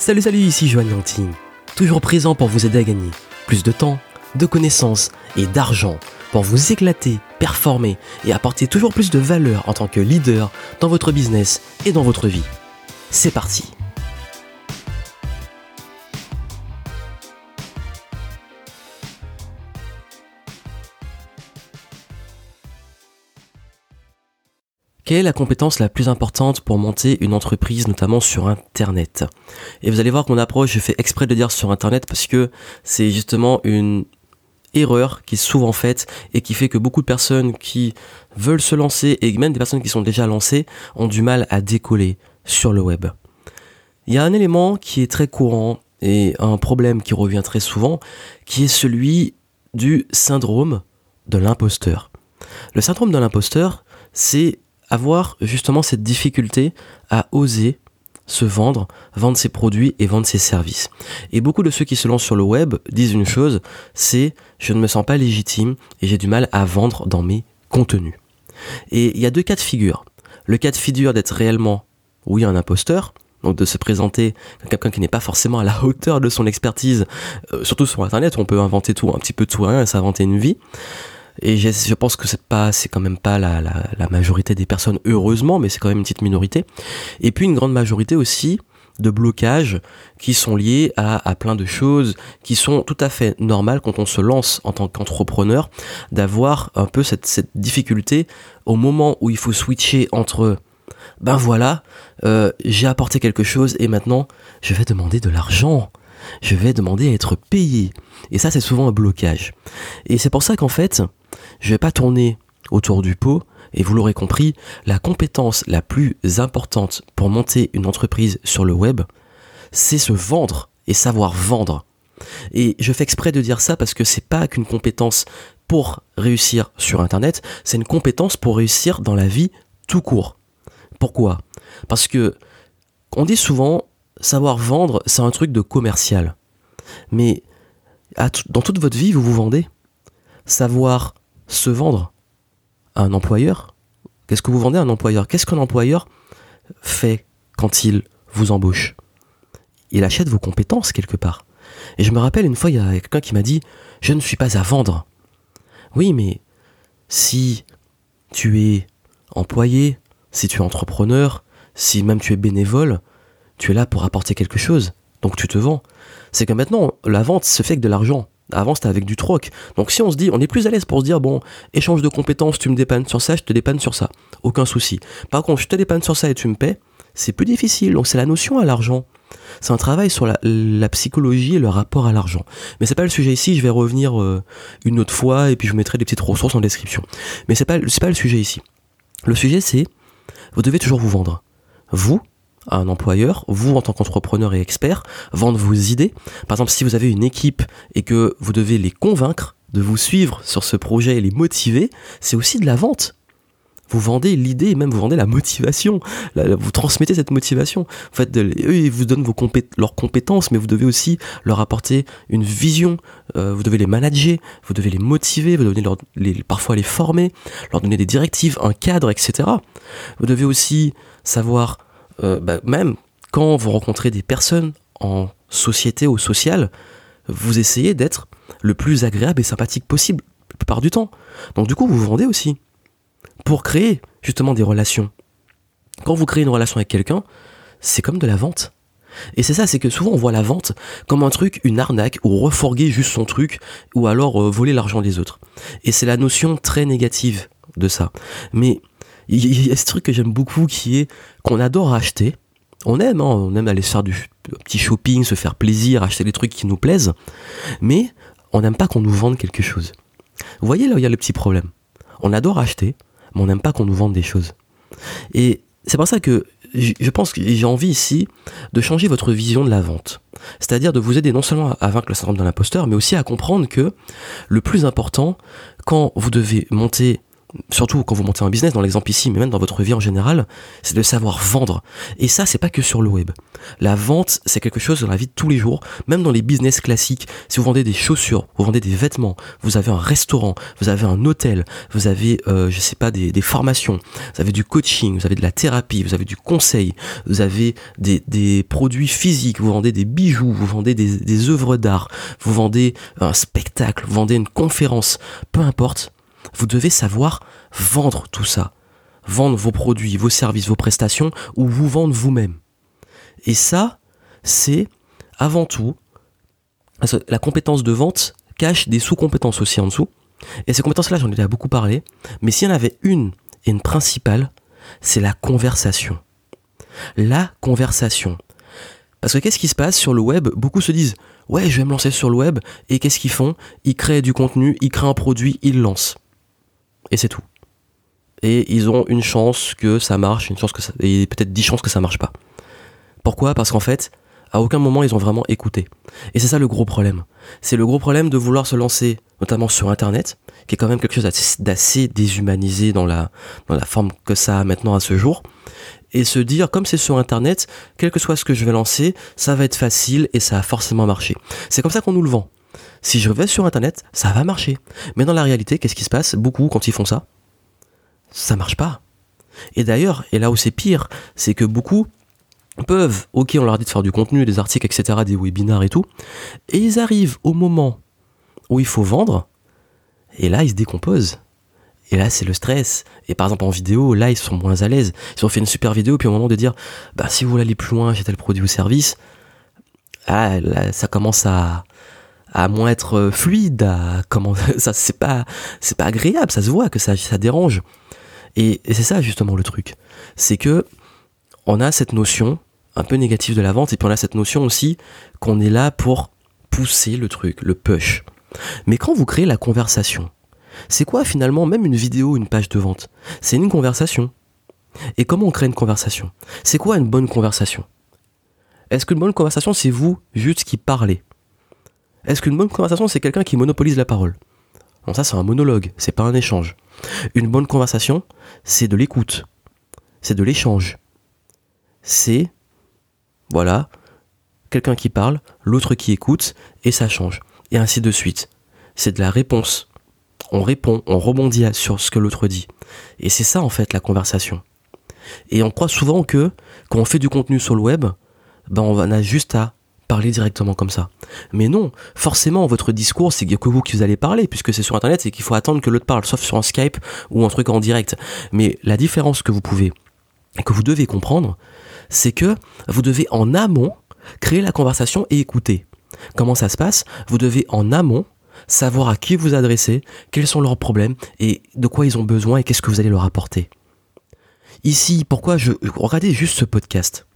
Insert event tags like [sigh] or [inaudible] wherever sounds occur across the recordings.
Salut salut, ici Joanne Yangting, toujours présent pour vous aider à gagner plus de temps, de connaissances et d'argent pour vous éclater, performer et apporter toujours plus de valeur en tant que leader dans votre business et dans votre vie. C'est parti Quelle est la compétence la plus importante pour monter une entreprise, notamment sur Internet? Et vous allez voir que mon approche, je fais exprès de dire sur Internet parce que c'est justement une erreur qui est souvent faite et qui fait que beaucoup de personnes qui veulent se lancer et même des personnes qui sont déjà lancées ont du mal à décoller sur le web. Il y a un élément qui est très courant et un problème qui revient très souvent qui est celui du syndrome de l'imposteur. Le syndrome de l'imposteur, c'est avoir justement cette difficulté à oser se vendre, vendre ses produits et vendre ses services. Et beaucoup de ceux qui se lancent sur le web disent une chose, c'est je ne me sens pas légitime et j'ai du mal à vendre dans mes contenus. Et il y a deux cas de figure. Le cas de figure d'être réellement, oui, un imposteur, donc de se présenter comme quelqu'un qui n'est pas forcément à la hauteur de son expertise, euh, surtout sur Internet, on peut inventer tout, un petit peu tout rien et s'inventer une vie. Et je pense que c'est pas, c'est quand même pas la, la, majorité des personnes, heureusement, mais c'est quand même une petite minorité. Et puis une grande majorité aussi de blocages qui sont liés à, à, plein de choses qui sont tout à fait normales quand on se lance en tant qu'entrepreneur, d'avoir un peu cette, cette difficulté au moment où il faut switcher entre ben voilà, euh, j'ai apporté quelque chose et maintenant je vais demander de l'argent je vais demander à être payé. Et ça, c'est souvent un blocage. Et c'est pour ça qu'en fait, je vais pas tourner autour du pot. Et vous l'aurez compris, la compétence la plus importante pour monter une entreprise sur le web, c'est se vendre et savoir vendre. Et je fais exprès de dire ça parce que c'est pas qu'une compétence pour réussir sur internet, c'est une compétence pour réussir dans la vie tout court. Pourquoi? Parce que on dit souvent savoir vendre, c'est un truc de commercial. Mais dans toute votre vie, vous vous vendez. Savoir se vendre à un employeur, qu'est-ce que vous vendez à un employeur? Qu'est-ce qu'un employeur fait quand il vous embauche? Il achète vos compétences quelque part. Et je me rappelle une fois, il y a quelqu'un qui m'a dit, je ne suis pas à vendre. Oui, mais si tu es employé, si tu es entrepreneur, si même tu es bénévole, tu es là pour apporter quelque chose, donc tu te vends. C'est que maintenant, la vente se fait avec de l'argent. Avant, c'était avec du troc. Donc si on se dit, on est plus à l'aise pour se dire, bon, échange de compétences, tu me dépannes sur ça, je te dépanne sur ça. Aucun souci. Par contre, je te dépanne sur ça et tu me paies, c'est plus difficile. Donc c'est la notion à l'argent. C'est un travail sur la, psychologie et le rapport à l'argent. Mais c'est pas le sujet ici, je vais revenir euh, une autre fois et puis je mettrai des petites ressources en description. Mais c'est pas, pas le sujet ici. Le sujet c'est, vous devez toujours vous vendre. Vous, un employeur, vous en tant qu'entrepreneur et expert, vendre vos idées. Par exemple, si vous avez une équipe et que vous devez les convaincre de vous suivre sur ce projet et les motiver, c'est aussi de la vente. Vous vendez l'idée même vous vendez la motivation. vous transmettez cette motivation. En fait, eux, ils vous donnent vos leurs compétences, mais vous devez aussi leur apporter une vision. Euh, vous devez les manager, vous devez les motiver, vous devez leur, les, parfois les former, leur donner des directives, un cadre, etc. Vous devez aussi savoir euh, bah, même quand vous rencontrez des personnes en société ou sociale, vous essayez d'être le plus agréable et sympathique possible la plupart du temps. Donc du coup, vous vous vendez aussi pour créer justement des relations. Quand vous créez une relation avec quelqu'un, c'est comme de la vente. Et c'est ça, c'est que souvent on voit la vente comme un truc, une arnaque, ou refourguer juste son truc, ou alors euh, voler l'argent des autres. Et c'est la notion très négative de ça. Mais il y a ce truc que j'aime beaucoup qui est qu'on adore acheter. On aime, hein, on aime aller faire du petit shopping, se faire plaisir, acheter des trucs qui nous plaisent, mais on n'aime pas qu'on nous vende quelque chose. Vous voyez là où il y a le petit problème. On adore acheter, mais on n'aime pas qu'on nous vende des choses. Et c'est pour ça que je pense que j'ai envie ici de changer votre vision de la vente. C'est-à-dire de vous aider non seulement à vaincre le syndrome de l'imposteur, mais aussi à comprendre que le plus important, quand vous devez monter surtout quand vous montez un business, dans l'exemple ici, mais même dans votre vie en général, c'est de savoir vendre. Et ça, c'est pas que sur le web. La vente, c'est quelque chose dans la vie de tous les jours, même dans les business classiques. Si vous vendez des chaussures, vous vendez des vêtements, vous avez un restaurant, vous avez un hôtel, vous avez, euh, je sais pas, des, formations, vous avez du coaching, vous avez de la thérapie, vous avez du conseil, vous avez des, des produits physiques, vous vendez des bijoux, vous vendez des, des œuvres d'art, vous vendez un spectacle, vous vendez une conférence, peu importe vous devez savoir vendre tout ça. Vendre vos produits, vos services, vos prestations, ou vous vendre vous-même. Et ça, c'est avant tout, la compétence de vente cache des sous-compétences aussi en dessous. Et ces compétences-là, j'en ai déjà beaucoup parlé. Mais s'il y en avait une, et une principale, c'est la conversation. La conversation. Parce que qu'est-ce qui se passe sur le web? Beaucoup se disent Ouais, je vais me lancer sur le web. Et qu'est-ce qu'ils font? Ils créent du contenu, ils créent un produit, ils lancent et c'est tout. Et ils ont une chance que ça marche, une chance que ça, et peut-être dix chances que ça marche pas. Pourquoi? Parce qu'en fait, à aucun moment ils ont vraiment écouté. Et c'est ça le gros problème. C'est le gros problème de vouloir se lancer, notamment sur Internet, qui est quand même quelque chose d'assez déshumanisé dans la, dans la forme que ça a maintenant à ce jour, et se dire, comme c'est sur Internet, quel que soit ce que je vais lancer, ça va être facile et ça a forcément marché. C'est comme ça qu'on nous le vend si je vais sur internet, ça va marcher. Mais dans la réalité, qu'est-ce qui se passe? Beaucoup, quand ils font ça, ça marche pas. Et d'ailleurs, et là où c'est pire, c'est que beaucoup peuvent, ok, on leur dit de faire du contenu, des articles, etc., des webinars et tout, et ils arrivent au moment où il faut vendre, et là, ils se décomposent. Et là, c'est le stress. Et par exemple, en vidéo, là, ils sont moins à l'aise. Ils ont fait une super vidéo, puis au moment de dire, bah, si vous voulez aller plus loin, j'ai tel produit ou service, ah, là, ça commence à, moins être euh, fluide, à comment [laughs] ça c'est pas pas agréable, ça se voit que ça ça dérange. Et, c'est ça justement le truc, c'est que on a cette notion un peu négative de la vente et puis on a cette notion aussi qu'on est là pour pousser le truc, le push. Mais quand vous créez la conversation, c'est quoi finalement même une vidéo, une page de vente? C'est une conversation. Et comment on crée une conversation? C'est quoi une bonne conversation? Est-ce qu'une bonne conversation c'est vous juste qui parlez? Est-ce qu'une bonne conversation, c'est quelqu'un qui monopolise la parole? Non, ça, c'est un monologue, c'est pas un échange. Une bonne conversation, c'est de l'écoute, c'est de l'échange. C'est, voilà, quelqu'un qui parle, l'autre qui écoute, et ça change. Et ainsi de suite. C'est de la réponse. On répond, on rebondit sur ce que l'autre dit. Et c'est ça, en fait, la conversation. Et on croit souvent que, quand on fait du contenu sur le web, ben on a juste à parler directement comme ça. Mais non, forcément, votre discours, c'est que vous qui vous allez parler, puisque c'est sur Internet, c'est qu'il faut attendre que l'autre parle, sauf sur un Skype ou un truc en direct. Mais la différence que vous pouvez, et que vous devez comprendre, c'est que vous devez en amont créer la conversation et écouter. Comment ça se passe? Vous devez en amont savoir à qui vous adresser, quels sont leurs problèmes et de quoi ils ont besoin et qu'est-ce que vous allez leur apporter. Ici, pourquoi je regardez juste ce podcast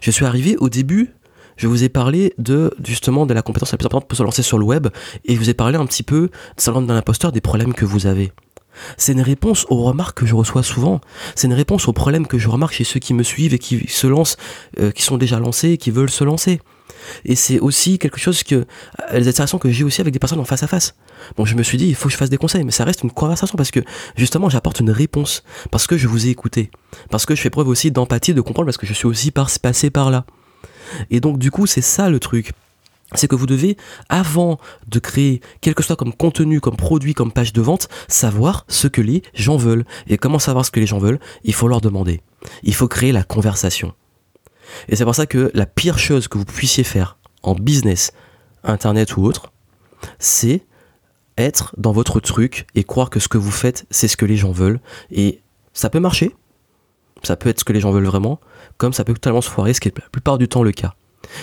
Je suis arrivé au début je vous ai parlé de justement de la compétence la plus importante pour se lancer sur le web et je vous ai parlé un petit peu de syndrome d'un imposteur, des problèmes que vous avez. C'est une réponse aux remarques que je reçois souvent. C'est une réponse aux problèmes que je remarque chez ceux qui me suivent et qui se lancent, euh, qui sont déjà lancés et qui veulent se lancer. Et c'est aussi quelque chose que, euh, les interactions que j'ai aussi avec des personnes en face à face. Bon, je me suis dit, il faut que je fasse des conseils, mais ça reste une conversation parce que, justement, j'apporte une réponse. Parce que je vous ai écouté. Parce que je fais preuve aussi d'empathie, de comprendre, parce que je suis aussi passé par là. Et donc du coup, c'est ça le truc c'est que vous devez, avant de créer quelque chose comme contenu, comme produit, comme page de vente, savoir ce que les gens veulent. Et comment savoir ce que les gens veulent? Il faut leur demander. Il faut créer la conversation. Et c'est pour ça que la pire chose que vous puissiez faire en business, internet ou autre, c'est être dans votre truc et croire que ce que vous faites, c'est ce que les gens veulent. Et ça peut marcher. Ça peut être ce que les gens veulent vraiment, comme ça peut totalement se foirer, ce qui est la plupart du temps le cas.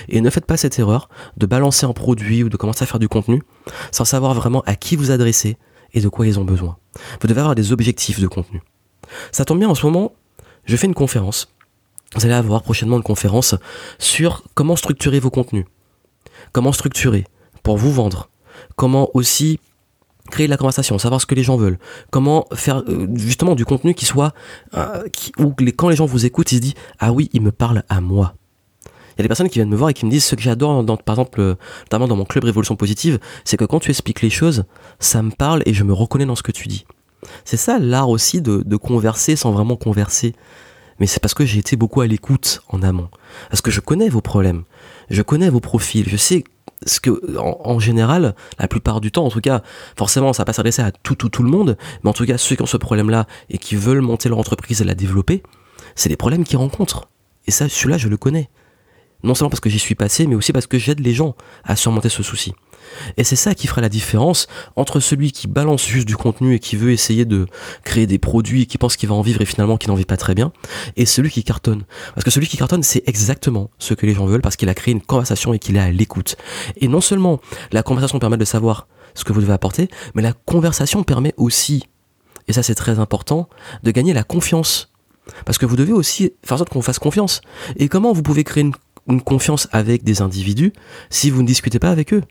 Et ne faites pas cette erreur de balancer un produit ou de commencer à faire du contenu sans savoir vraiment à qui vous adresser et de quoi ils ont besoin. Vous devez avoir des objectifs de contenu. Ça tombe bien en ce moment, je fais une conférence. Vous allez avoir prochainement une conférence sur comment structurer vos contenus. Comment structurer pour vous vendre. Comment aussi créer de la conversation, savoir ce que les gens veulent, comment faire euh, justement du contenu qui soit euh, quand les gens vous écoutent, ils se disent ah oui, il me parle à moi. Il y a des personnes qui viennent me voir et qui me disent ce que j'adore, par exemple, notamment dans mon club Révolution Positive, c'est que quand tu expliques les choses, ça me parle et je me reconnais dans ce que tu dis. C'est ça l'art aussi de converser sans vraiment converser. Mais c'est parce que j'ai été beaucoup à l'écoute en amont. Parce que je connais vos problèmes. Je connais vos profils. Je sais ce que, en, général, la plupart du temps, en tout cas, forcément, ça va pas s'adresser à tout, tout, tout le monde. Mais en tout cas, ceux qui ont ce problème-là et qui veulent monter leur entreprise et la développer, c'est les problèmes qu'ils rencontrent. Et ça, celui-là, je le connais. Non seulement parce que j'y suis passé, mais aussi parce que j'aide les gens à surmonter ce souci. Et c'est ça qui fera la différence entre celui qui balance juste du contenu et qui veut essayer de créer des produits et qui pense qu'il va en vivre et finalement qui n'en vit pas très bien, et celui qui cartonne. Parce que celui qui cartonne, c'est exactement ce que les gens veulent parce qu'il a créé une conversation et qu'il est à l'écoute. Et non seulement la conversation permet de savoir ce que vous devez apporter, mais la conversation permet aussi, et ça c'est très important, de gagner la confiance. Parce que vous devez aussi faire en sorte qu'on fasse confiance. Et comment vous pouvez créer une, une confiance avec des individus si vous ne discutez pas avec eux?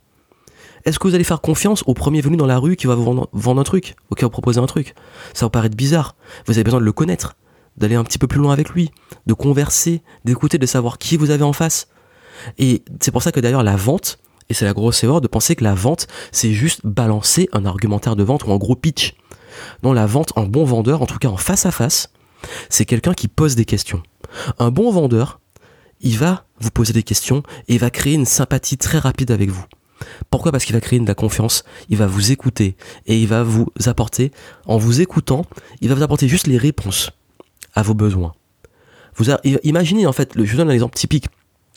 Est-ce que vous allez faire confiance au premier venu dans la rue qui va vous vendre, un truc, auquel vous proposer un truc? Ça va paraître bizarre. Vous avez besoin de le connaître, d'aller un petit peu plus loin avec lui, de converser, d'écouter, de savoir qui vous avez en face. Et c'est pour ça que d'ailleurs la vente, et c'est la grosse erreur de penser que la vente, c'est juste balancer un argumentaire de vente ou un gros pitch. Non, la vente, un bon vendeur, en tout cas en face à face, c'est quelqu'un qui pose des questions. Un bon vendeur, il va vous poser des questions et va créer une sympathie très rapide avec vous. Pourquoi? Parce qu'il va créer de la confiance, il va vous écouter et il va vous apporter, en vous écoutant, il va vous apporter juste les réponses à vos besoins. Vous imaginez en fait, je vous donne un exemple typique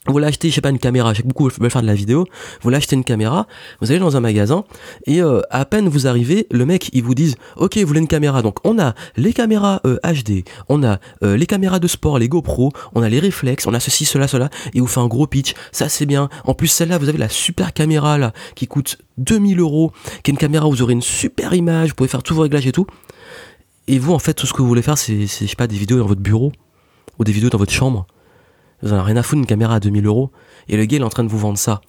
vous voulez acheter, je sais pas, une caméra, je sais que beaucoup veulent faire de la vidéo, vous voulez acheter une caméra, vous allez dans un magasin, et euh, à peine vous arrivez, le mec, il vous dit, ok, vous voulez une caméra, donc on a les caméras HD, euh, on a euh, les caméras de sport, les GoPro, on a les réflexes, on a ceci, cela, cela, et vous fait un gros pitch, ça c'est bien, en plus celle-là, vous avez la super caméra là, qui coûte 2000 euros, qui est une caméra où vous aurez une super image, vous pouvez faire tous vos réglages et tout, et vous, en fait, tout ce que vous voulez faire, c'est, je sais pas, des vidéos dans votre bureau, ou des vidéos dans votre chambre, vous en avez rien à foutre une caméra à 2000 euros. Et le gars, il est en train de vous vendre ça.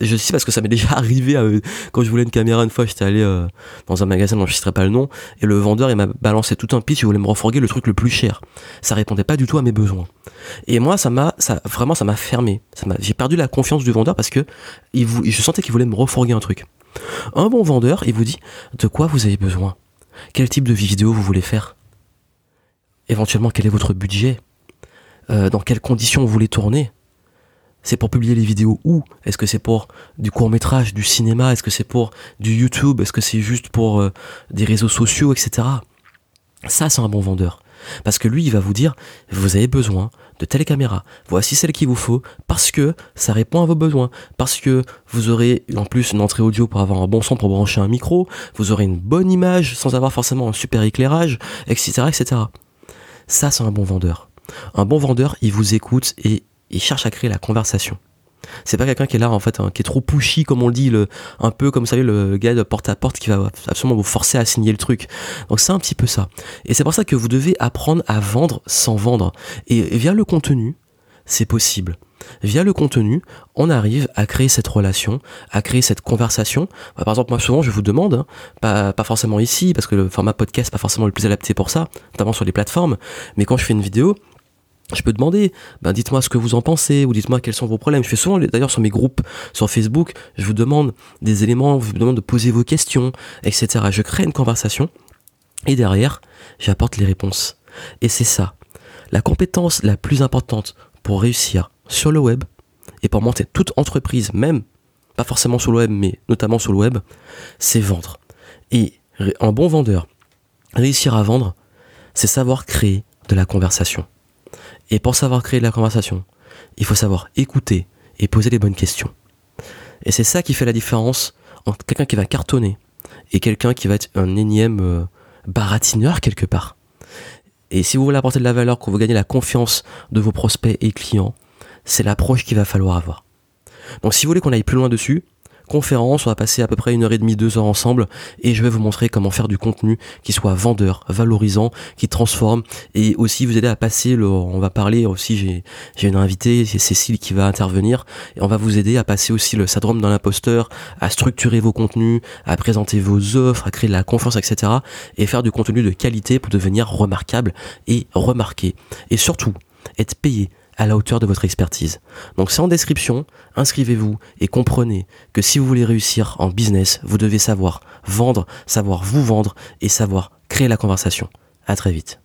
je sais parce que ça m'est déjà [laughs] arrivé euh, quand je voulais une caméra une fois j'étais allé euh, dans un magasin dont je citerai pas le nom et le vendeur il m'a balancé tout un pitch il voulait me refourguer le truc le plus cher. Ça répondait pas du tout à mes besoins. Et moi ça m'a vraiment ça m'a fermé. Ça m'a j'ai perdu la confiance du vendeur parce que je sentais qu'il voulait me refourguer un truc. Un bon vendeur il vous dit de quoi vous avez besoin? Quel type de vidéo vous voulez faire? Éventuellement quel est votre budget? Euh, dans quelles conditions vous voulez tourner. C'est pour publier les vidéos où? Est-ce que c'est pour du court métrage, du cinéma? Est-ce que c'est pour du YouTube? Est-ce que c'est juste pour euh, des réseaux sociaux, etc. Ça, c'est un bon vendeur. Parce que lui, il va vous dire, vous avez besoin de telle caméra. Voici celle qu'il vous faut parce que ça répond à vos besoins. Parce que vous aurez en plus une entrée audio pour avoir un bon son pour brancher un micro. Vous aurez une bonne image sans avoir forcément un super éclairage, etc., etc. Ça, c'est un bon vendeur. Un bon vendeur, il vous écoute et il cherche à créer la conversation. C'est pas quelqu'un qui est là en fait, hein, qui est trop pushy comme on le dit, un peu comme savez le gars de porte à porte qui va absolument vous forcer à signer le truc. Donc c'est un petit peu ça. Et c'est pour ça que vous devez apprendre à vendre sans vendre. Et, via le contenu, c'est possible. Via le contenu, on arrive à créer cette relation, à créer cette conversation. Bah, par exemple, moi souvent je vous demande, hein, pas, pas forcément ici, parce que le format podcast n'est pas forcément le plus adapté pour ça, notamment sur les plateformes, mais quand je fais une vidéo, je peux demander, ben dites-moi ce que vous en pensez, ou dites-moi quels sont vos problèmes. Je fais souvent, d'ailleurs, sur mes groupes, sur Facebook, je vous demande des éléments, je vous demande de poser vos questions, etc. Je crée une conversation, et derrière, j'apporte les réponses. Et c'est ça. La compétence la plus importante pour réussir sur le web, et pour monter toute entreprise, même, pas forcément sur le web, mais notamment sur le web, c'est vendre. Et un bon vendeur, réussir à vendre, c'est savoir créer de la conversation. Et pour savoir créer de la conversation, il faut savoir écouter et poser les bonnes questions. Et c'est ça qui fait la différence entre quelqu'un qui va cartonner et quelqu'un qui va être un énième euh, baratineur quelque part. Et si vous voulez apporter de la valeur, que vous gagnez la confiance de vos prospects et clients, c'est l'approche qu'il va falloir avoir. Donc si vous voulez qu'on aille plus loin dessus, conférence, on va passer à peu près une heure et demie, deux heures ensemble, et je vais vous montrer comment faire du contenu qui soit vendeur, valorisant, qui transforme, et aussi vous aider à passer le, on va parler aussi, j'ai, une invitée, c'est Cécile qui va intervenir, et on va vous aider à passer aussi le syndrome d'un imposteur, à structurer vos contenus, à présenter vos offres, à créer de la confiance, etc., et faire du contenu de qualité pour devenir remarquable et remarqué. Et surtout, être payé à la hauteur de votre expertise. Donc c'est en description, inscrivez-vous et comprenez que si vous voulez réussir en business, vous devez savoir vendre, savoir vous vendre et savoir créer la conversation. À très vite.